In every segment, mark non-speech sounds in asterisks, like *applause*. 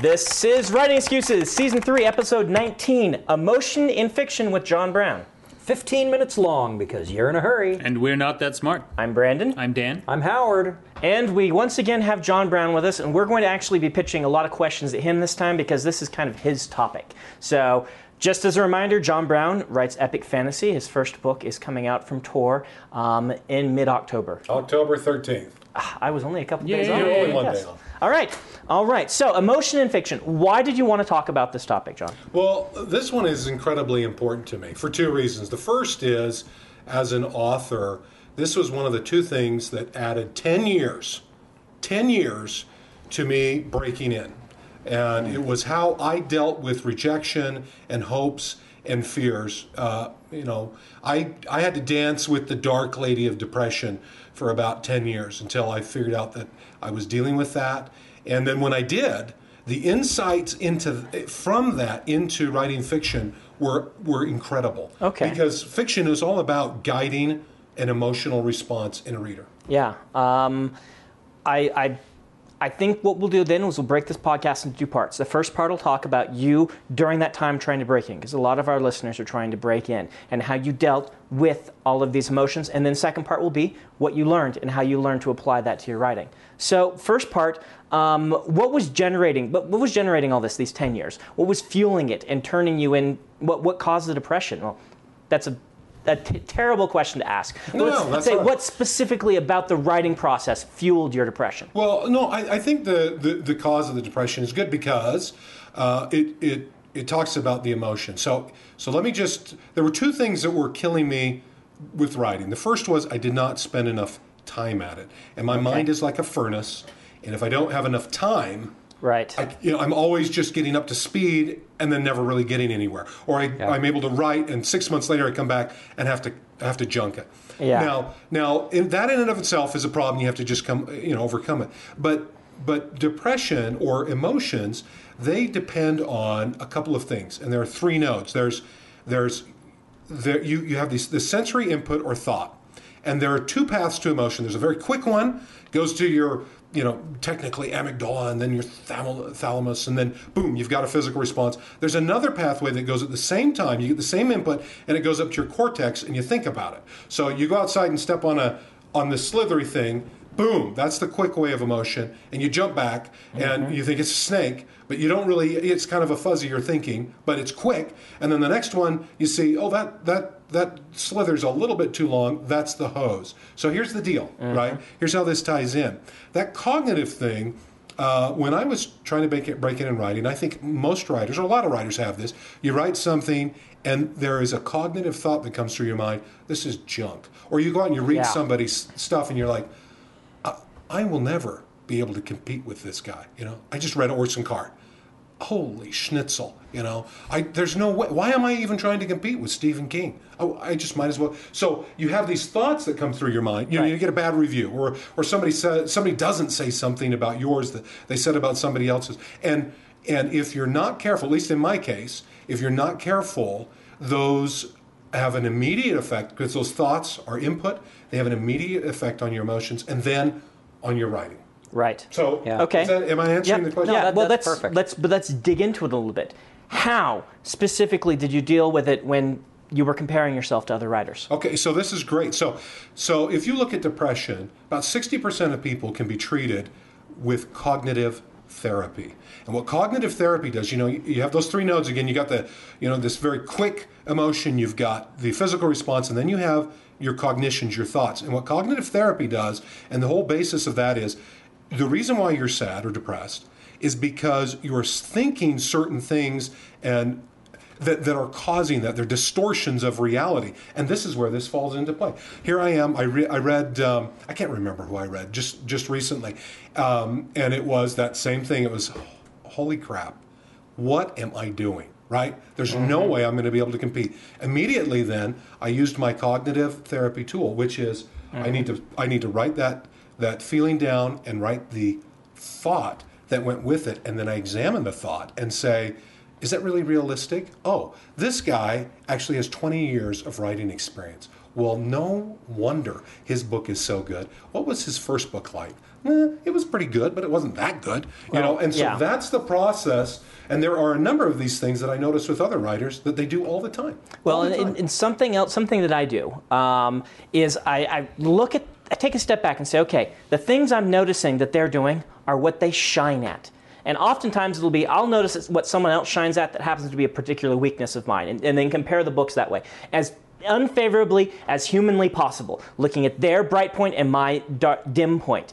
This is Writing Excuses, Season 3, Episode 19 Emotion in Fiction with John Brown. 15 minutes long because you're in a hurry. And we're not that smart. I'm Brandon. I'm Dan. I'm Howard. And we once again have John Brown with us, and we're going to actually be pitching a lot of questions at him this time because this is kind of his topic. So, just as a reminder, John Brown writes epic fantasy. His first book is coming out from Tor um, in mid October. October 13th. I was only a couple days Yay. off. You're only one day off. All right, all right. So, emotion in fiction. Why did you want to talk about this topic, John? Well, this one is incredibly important to me for two reasons. The first is, as an author, this was one of the two things that added 10 years, 10 years to me breaking in. And it was how I dealt with rejection and hopes and fears. Uh, you know, I, I had to dance with the dark lady of depression for about 10 years until I figured out that I was dealing with that. And then when I did, the insights into from that into writing fiction were were incredible. Okay. Because fiction is all about guiding an emotional response in a reader. Yeah. Um, I, I, I think what we'll do then is we'll break this podcast into two parts. The first part will talk about you during that time trying to break in, because a lot of our listeners are trying to break in, and how you dealt with all of these emotions. And then second part will be what you learned and how you learned to apply that to your writing. So first part, um, what was generating? What, what was generating all this? These ten years. What was fueling it and turning you in? What what caused the depression? Well, that's a a t- terrible question to ask. No, let's, no, that's say right. what specifically about the writing process fueled your depression. Well, no, I, I think the, the, the cause of the depression is good because uh, it, it, it talks about the emotion. So, so let me just, there were two things that were killing me with writing. The first was I did not spend enough time at it. And my mind is like a furnace. And if I don't have enough time, Right. I, you know, I'm always just getting up to speed and then never really getting anywhere. Or I, I'm able to write, and six months later I come back and have to have to junk it. Yeah. Now, now in, that in and of itself is a problem. You have to just come, you know, overcome it. But but depression or emotions, they depend on a couple of things, and there are three nodes. There's there's there you you have these the sensory input or thought. And there are two paths to emotion. There's a very quick one, goes to your, you know, technically amygdala and then your thalamus, and then boom, you've got a physical response. There's another pathway that goes at the same time. You get the same input, and it goes up to your cortex, and you think about it. So you go outside and step on a on this slithery thing. Boom, that's the quick way of emotion, and you jump back, and you think it's a snake, but you don't really. It's kind of a fuzzier thinking, but it's quick. And then the next one, you see, oh, that that that slither's a little bit too long. That's the hose. So here's the deal, right? Here's how this ties in. That cognitive thing. Uh, when I was trying to break it, break it in writing, I think most writers, or a lot of writers, have this. You write something, and there is a cognitive thought that comes through your mind. This is junk. Or you go out and you read Yeah. somebody's stuff, and you're like, I, will never be able to compete with this guy. You know, I just read Orson Card. Holy schnitzel! You know, I there's no way. Why am I even trying to compete with Stephen King? Oh, I just might as well. So you have these thoughts that come through your mind. You know, you get a bad review, or or somebody says somebody doesn't say something about yours that they said about somebody else's, and and if you're not careful, at least in my case, if you're not careful, those have an immediate effect because those thoughts are input. They have an immediate effect on your emotions and then on your writing. Right. So, Yeah. Okay. that- am I answering Yep. the question? Yeah. that- well, that's let's perfect. let's but let's dig into it a little bit. How specifically did you deal with it when you were comparing yourself to other writers? Okay, so this is great. So, so if you look at depression, about sixty percent of people can be treated with cognitive therapy. And what cognitive therapy does, you know, you you have those three nodes again. You got the, you know, this very quick emotion. You've got the physical response, and then you have your cognitions, your thoughts. And what cognitive therapy does, and the whole basis of that is, the reason why you're sad or depressed is because you're thinking certain things and that, that are causing that. They're distortions of reality. And this is where this falls into play. Here I am. I, re- I read, um, I can't remember who I read just, just recently. Um, and it was that same thing. It was, holy crap, what am I doing? Right? There's mm-hmm. no way I'm going to be able to compete. Immediately then, I used my cognitive therapy tool, which is I need mm-hmm. to I need to write that that feeling down and write the thought that went with it, and then I examine the thought and say, is that really realistic? Oh, this guy actually has 20 years of writing experience. Well, no wonder his book is so good. What was his first book like? Eh, it was pretty good, but it wasn't that good, you know. And so yeah. that's the process. And there are a number of these things that I notice with other writers that they do all the time. Well, the and, time. and, and something else, something that I do um, is I, I look at, I take a step back and say, okay, the things I'm noticing that they're doing are what they shine at. And oftentimes it'll be, I'll notice it's what someone else shines at that happens to be a particular weakness of mine, and, and then compare the books that way. As unfavorably as humanly possible, looking at their bright point and my dark, dim point.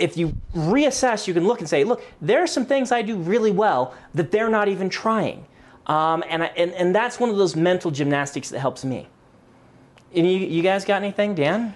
If you reassess, you can look and say, look, there are some things I do really well that they're not even trying. Um, and, I, and, and that's one of those mental gymnastics that helps me. And you, you guys got anything, Dan?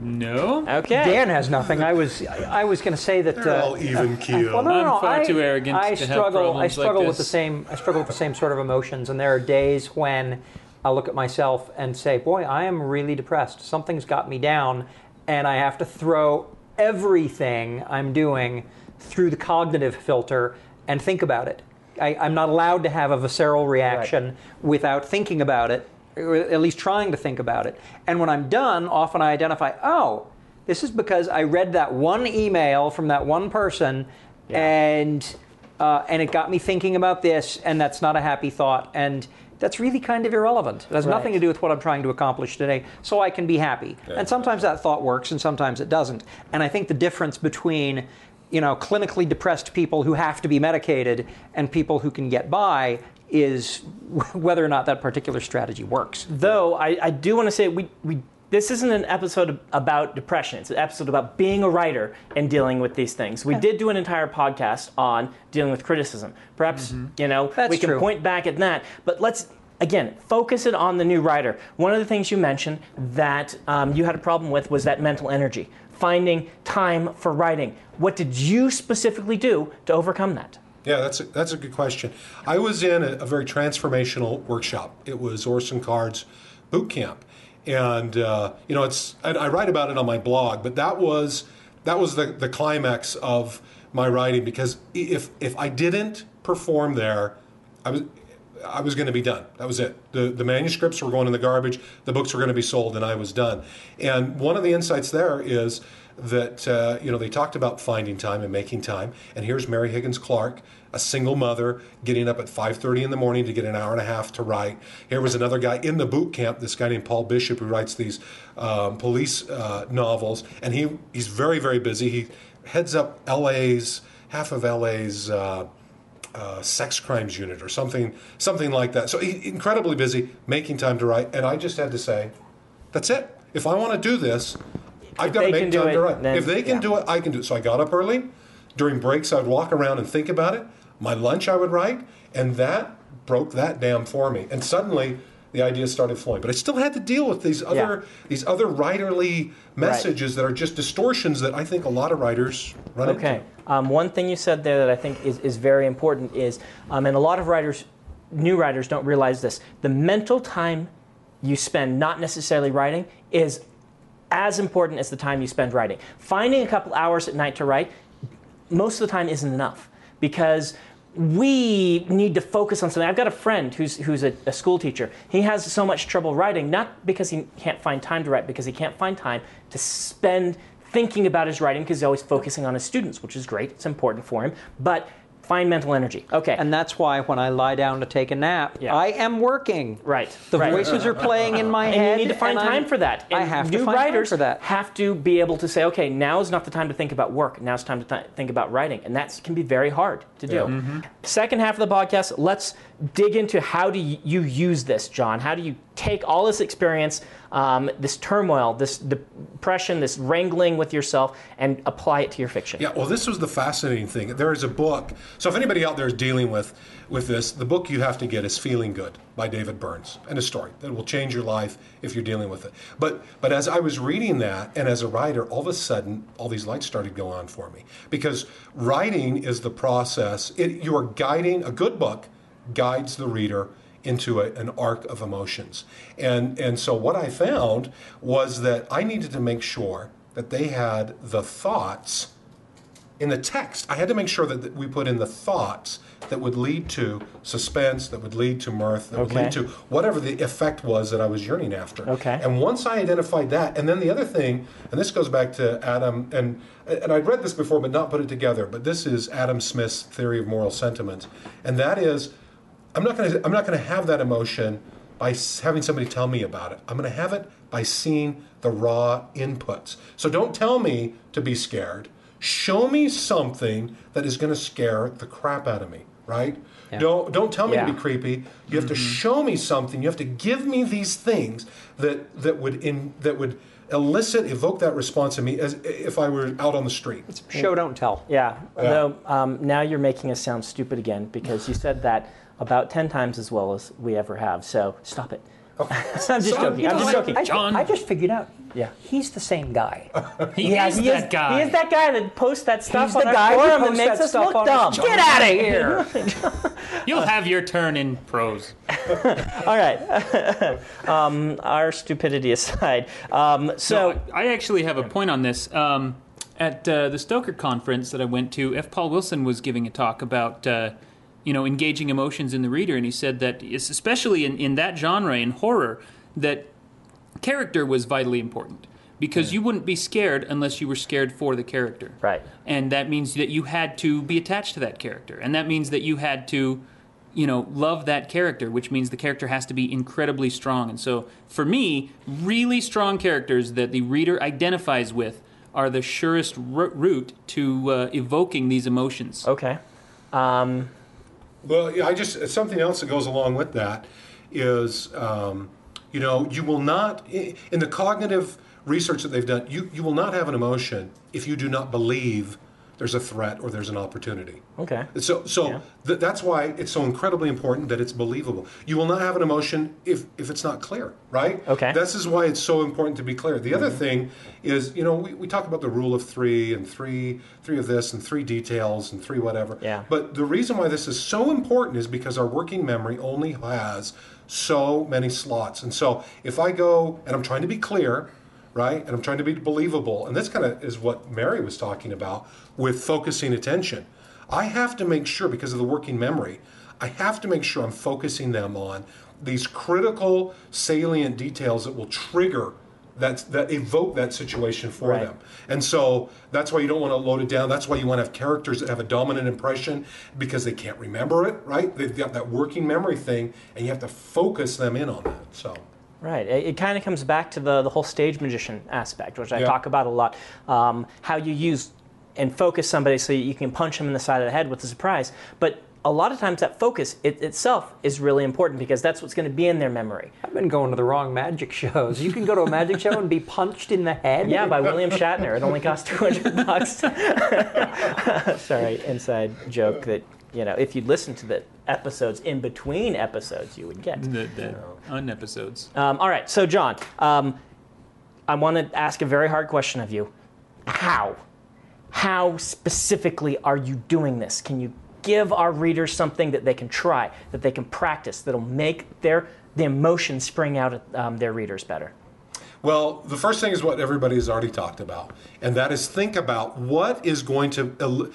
No. Okay. Dan has nothing. I was I was going to say that. They're uh, all even keel. Well, no, no, I'm no. far I, too arrogant I to have struggle. I problems like struggle with the same. I struggle with the same sort of emotions, and there are days when I look at myself and say, "Boy, I am really depressed. Something's got me down," and I have to throw everything I'm doing through the cognitive filter and think about it. I, I'm not allowed to have a visceral reaction without thinking about it, or at least trying to think about it. And when I'm done, often I identify, oh, this is because I read that one email from that one person, and uh, and it got me thinking about this, and that's not a happy thought, and that's really kind of irrelevant. It has nothing to do with what I'm trying to accomplish today, so I can be happy. And sometimes that thought works, and sometimes it doesn't. And I think the difference between you know clinically depressed people who have to be medicated and people who can get by is *laughs* whether or not that particular strategy works. Though I, I do want to say we, we this isn't an episode about depression. It's an episode about being a writer and dealing with these things. We did do an entire podcast on dealing with criticism. Perhaps you know That's we can true. point back at that, but let's. Again, focus it on the new writer. One of the things you mentioned that um, you had a problem with was that mental energy, finding time for writing. What did you specifically do to overcome that? Yeah, that's a, that's a good question. I was in a, a very transformational workshop. It was Orson Card's boot camp, and uh, you know, it's I, I write about it on my blog. But that was that was the, the climax of my writing because if if I didn't perform there, I was I was going to be done. That was it. The the manuscripts were going in the garbage. The books were going to be sold, and I was done. And one of the insights there is that uh, you know they talked about finding time and making time. And here's Mary Higgins Clark, a single mother, getting up at 5:30 in the morning to get an hour and a half to write. Here was another guy in the boot camp, this guy named Paul Bishop, who writes these um, police uh, novels, and he he's very very busy. He heads up LA's half of LA's. Uh, uh, sex crimes unit or something something like that. So he, incredibly busy, making time to write, and I just had to say, "That's it. If I want to do this, I've got to make time to write. then- if they can yeah. do it, I can do it." So I got up early. During breaks, I'd walk around and think about it. My lunch, I would write, and that broke that dam for me. And suddenly, the ideas started flowing. But I still had to deal with these other these other writerly messages that are just distortions that I think a lot of writers run into. Okay. Um, one thing you said there that I think is, is very important is, um, and a lot of writers, new writers, don't realize this. The mental time you spend not necessarily writing is as important as the time you spend writing. Finding a couple hours at night to write, most of the time isn't enough because we need to focus on something. I've got a friend who's, who's a, a school teacher. He has so much trouble writing, not because he can't find time to write, because he can't find time to spend thinking about his writing because he's always focusing on his students, which is great. It's important for him. But find mental energy. Okay. And that's why when I lie down to take a nap, Yeah. I am working. Right, The right. voices are playing in my and head. And you need to find and I'm- time for that. And I have new to find writers time for that. have to be able to say, okay, now is not the time to think about work. Now it's time to th- think about writing, and that can be very hard to do. Mm-hmm. Second half of the podcast, let's dig into how do you use this, John? How do you take all this experience, um, this turmoil, this depression, this wrangling with yourself, and apply it to your fiction. Yeah, well, this was the fascinating thing. There is a book. So if anybody out there is dealing with with this, the book you have to get is Feeling Good by David Burns, and a story that will change your life if you're dealing with it. But but as I was reading that, and as a writer, all of a sudden, all these lights started going on for me because writing is the process. It, you are guiding a good book guides the reader into a, an arc of emotions. And, and so what I found was that I needed to make sure that they had the thoughts in the text. I had to make sure that we put in the thoughts that would lead to suspense, that would lead to mirth, that would lead to whatever the effect was that I was yearning after. Okay. And once I identified that, and then the other thing, and this goes back to Adam, and and I'd read this before but not put it together, but this is Adam Smith's theory of moral sentiment, and that is, I'm not going to I'm not going to have that emotion by having somebody tell me about it. I'm going to have it by seeing the raw inputs. So don't tell me to be scared. Show me something that is going to scare the crap out of me, right? Don't don't tell me to be creepy. You have to show me something. You have to give me these things that that would in that would elicit, evoke that response in me as if I were out on the street. Show don't tell. Yeah. Though um, now you're making us sound stupid again because you said that about ten times as well as we ever have. So stop it. *laughs* I'm just joking. I'm just joking. I, John. I just figured out. Yeah. He's the same guy. *laughs* He Yeah, is he that is, guy. He is that guy that posts that stuff He's on the our guy who forum that posts makes us look dumb. his- Get out of *laughs* here! You'll have your turn in prose. All right. um, our stupidity aside. Um, so, So I actually have a point on this. Um, at uh, the Stoker conference that I went to, F. Paul Wilson was giving a talk about uh, you know engaging emotions in the reader, and he said that especially in, in that genre in horror that character was vitally important because you wouldn't be scared unless you were scared for the character. Right. And that means that you had to be attached to that character, and that means that you had to you know love that character which means the character has to be incredibly strong and so for me really strong characters that the reader identifies with are the surest ro- route to uh, evoking these emotions okay. Um, Well, I just something else that goes along with that is, um, you know, you will not in the cognitive research that they've done. You you will not have an emotion if you do not believe there's a threat or there's an opportunity. okay. So, so Yeah. th- that's why it's so incredibly important that it's believable. You will not have an emotion if, if it's not clear, right? Okay. This is why it's so important to be clear. The other mm-hmm. thing is, you know, we, we talk about the rule of three and three, three of this and three details and three whatever. Yeah. But the reason why this is so important is because our working memory only has so many slots. And so if I go and I'm trying to be clear, right? And I'm trying to be believable. And this kind of is what Mary was talking about with focusing attention. I have to make sure, because of the working memory, I have to make sure I'm focusing them on these critical, salient details that will trigger that, that evoke that situation for Right. them. And so that's why you don't want to load it down. That's why you want to have characters that have a dominant impression because they can't remember it, right? They've got that working memory thing, and you have to focus them in on that. So. Right. It, it kind of comes back to the, the whole stage magician aspect, which I Yeah. talk about a lot. Um, how you use and focus somebody so you can punch them in the side of the head with a surprise. But a lot of times that focus it, itself is really important because that's what's going to be in their memory. I've been going to the wrong magic shows. You can go to a magic show and be punched in the head. Yeah, by William Shatner. It only costs 200 bucks. *laughs* Sorry, inside joke that, you know, if you'd listen to the episodes in between episodes, you would get. the, the unepisodes Um, all right, so John, um, I want to ask a very hard question of you. How? How specifically are you doing this? Can you give our readers something that they can try, that they can practice, that'll make their the emotion spring out at um, their readers better? Well, the first thing is what everybody has already talked about, and that is think about what is going to.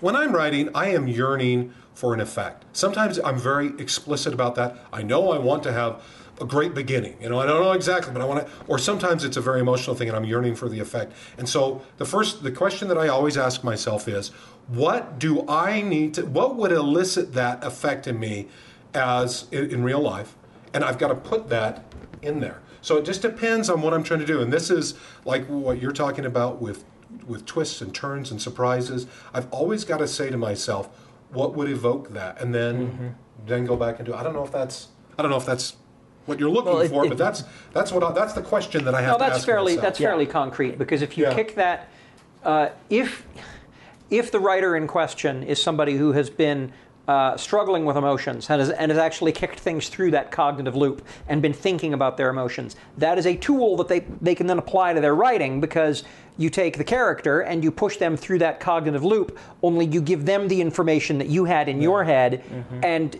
When I'm writing, I am yearning for an effect. Sometimes I'm very explicit about that. I know I want to have a great beginning. You know, I don't know exactly, but I want to. Or sometimes it's a very emotional thing, and I'm yearning for the effect. And so the first, the question that I always ask myself is, what do I need to? What would elicit that effect in me, as in, in real life? And I've got to put that in there. So it just depends on what I'm trying to do. And this is like what you're talking about with with twists and turns and surprises. I've always got to say to myself, what would evoke that? And then then go back and do I don't know if that's I don't know if that's what you're looking Well, it- for, it- but that's that's what I, that's the question that I have No, to that's ask fairly myself. that's fairly concrete because if you Yeah. kick that, uh, if if the writer in question is somebody who has been uh, struggling with emotions and has, and has actually kicked things through that cognitive loop and been thinking about their emotions, that is a tool that they they can then apply to their writing because you take the character and you push them through that cognitive loop. Only you give them the information that you had in your head and.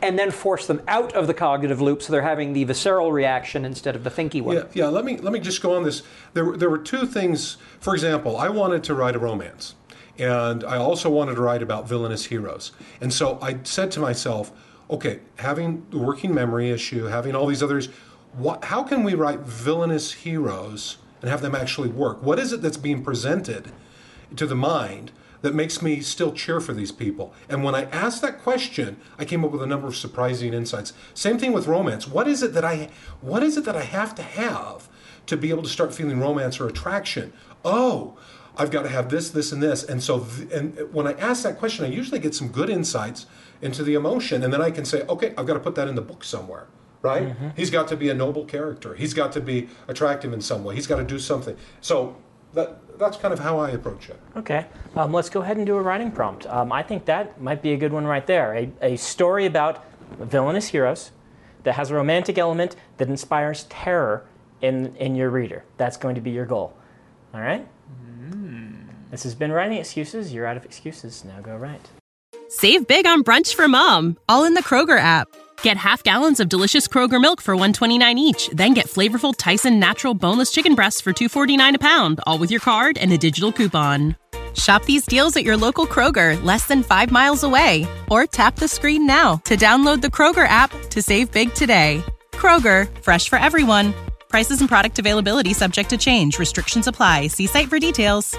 And then force them out of the cognitive loop, so they're having the visceral reaction instead of the thinky one. Yeah, yeah. Let me let me just go on this. There, there were two things. For example, I wanted to write a romance, and I also wanted to write about villainous heroes. And so I said to myself, okay, having the working memory issue, having all these others, what, how can we write villainous heroes and have them actually work? What is it that's being presented to the mind? That makes me still cheer for these people. And when I asked that question, I came up with a number of surprising insights. Same thing with romance. What is it that I what is it that I have to have to be able to start feeling romance or attraction? Oh, I've got to have this, this, and this. And so, th- and when I ask that question, I usually get some good insights into the emotion, and then I can say, okay, I've got to put that in the book somewhere. Right? He's got to be a noble character. He's got to be attractive in some way. He's got to do something. So that that's kind of how I approach it. Okay, um, let's go ahead and do a writing prompt. Um, I think that might be a good one right there. A, a story about villainous heroes that has a romantic element that inspires terror in, in your reader. That's going to be your goal. All right? This has been Writing Excuses. You're out of excuses. Now go write. Save big on brunch for mom, all in the Kroger app. Get half gallons of delicious Kroger milk for 129 each, then get flavorful Tyson natural boneless chicken breasts for 249 a pound, all with your card and a digital coupon. Shop these deals at your local Kroger, less than 5 miles away, or tap the screen now to download the Kroger app to save big today. Kroger, fresh for everyone. Prices and product availability subject to change. Restrictions apply. See site for details.